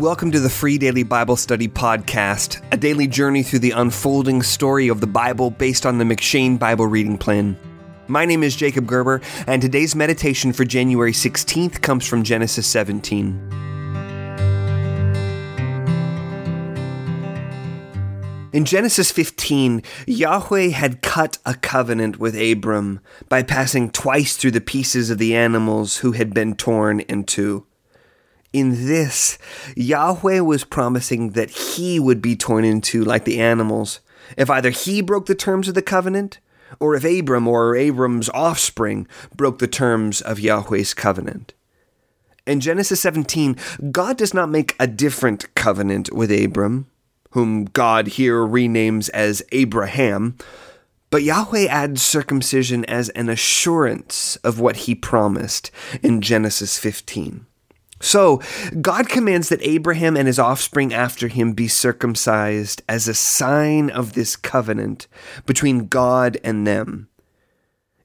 Welcome to the Free Daily Bible Study Podcast, a daily journey through the unfolding story of the Bible based on the M'Cheyne Bible reading plan. My name is Jacob Gerber, and today's meditation for January 16th comes from Genesis 17. In Genesis 15, Yahweh had cut a covenant with Abram by passing twice through the pieces of the animals who had been torn in two. In this, Yahweh was promising that he would be torn into like the animals if either he broke the terms of the covenant or if Abram or Abram's offspring broke the terms of Yahweh's covenant. In Genesis 17, God does not make a different covenant with Abram whom God here renames as Abraham, but Yahweh adds circumcision as an assurance of what he promised in Genesis 15. So, God commands that Abraham and his offspring after him be circumcised as a sign of this covenant between God and them.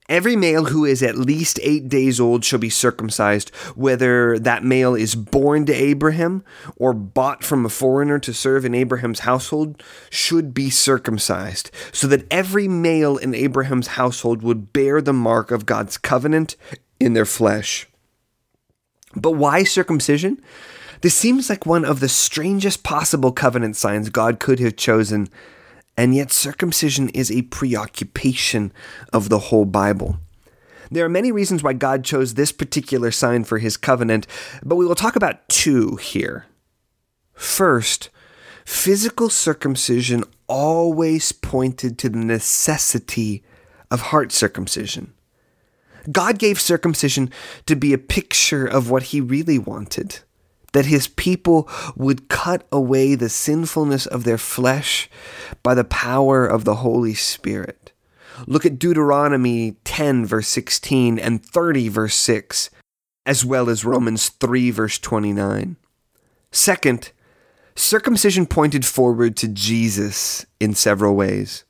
Every male who is at least eight days old shall be circumcised, whether that male is born to Abraham or bought from a foreigner to serve in Abraham's household, should be circumcised, so that every male in Abraham's household would bear the mark of God's covenant in their flesh. But why circumcision? This seems like one of the strangest possible covenant signs God could have chosen and yet circumcision is a preoccupation of the whole Bible. There are many reasons why God chose this particular sign for his covenant, but we will talk about two here. First, physical circumcision always pointed to the necessity of heart circumcision. God gave circumcision to be a picture of what he really wanted that his people would cut away the sinfulness of their flesh by the power of the Holy Spirit. Look at Deuteronomy 10, verse 16, and 30, verse 6, as well as Romans 3, verse 29. Second, circumcision pointed forward to Jesus in several ways.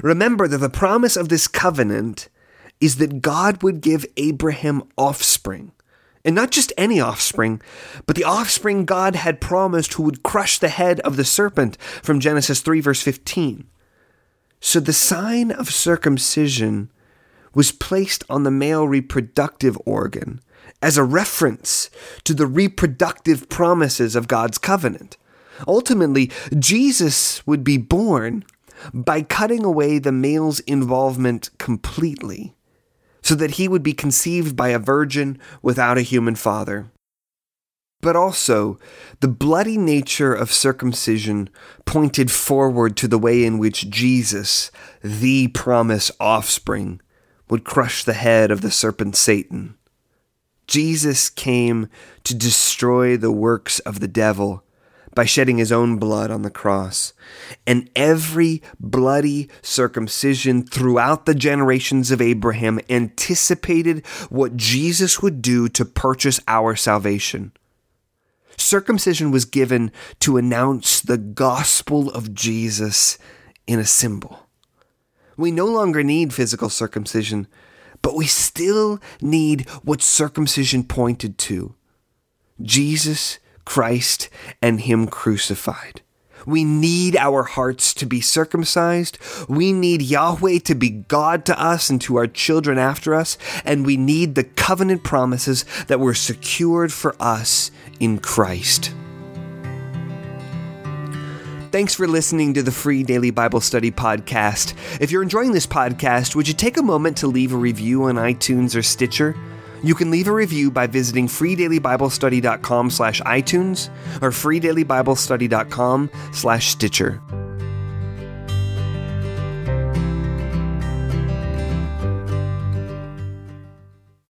Remember that the promise of this covenant is that God would give Abraham offspring and not just any offspring, but the offspring God had promised who would crush the head of the serpent from Genesis 3, verse 15. So the sign of circumcision was placed on the male reproductive organ as a reference to the reproductive promises of God's covenant. Ultimately, Jesus would be born by cutting away the male's involvement completely so that he would be conceived by a virgin without a human father. But also, the bloody nature of circumcision pointed forward to the way in which Jesus, the promised offspring, would crush the head of the serpent Satan. Jesus came to destroy the works of the devil by shedding his own blood on the cross. And every bloody circumcision throughout the generations of Abraham anticipated what Jesus would do to purchase our salvation. Circumcision was given to announce the gospel of Jesus in a symbol. We no longer need physical circumcision, but we still need what circumcision pointed to Jesus Christ and Him crucified. We need our hearts to be circumcised. We need Yahweh to be God to us and to our children after us. And we need the covenant promises that were secured for us in Christ. Thanks for listening to the free daily Bible study podcast. If you're enjoying this podcast, would you take a moment to leave a review on iTunes or Stitcher? You can leave a review by visiting freedailybiblestudy.com slash iTunes or freedailybiblestudy.com slash Stitcher.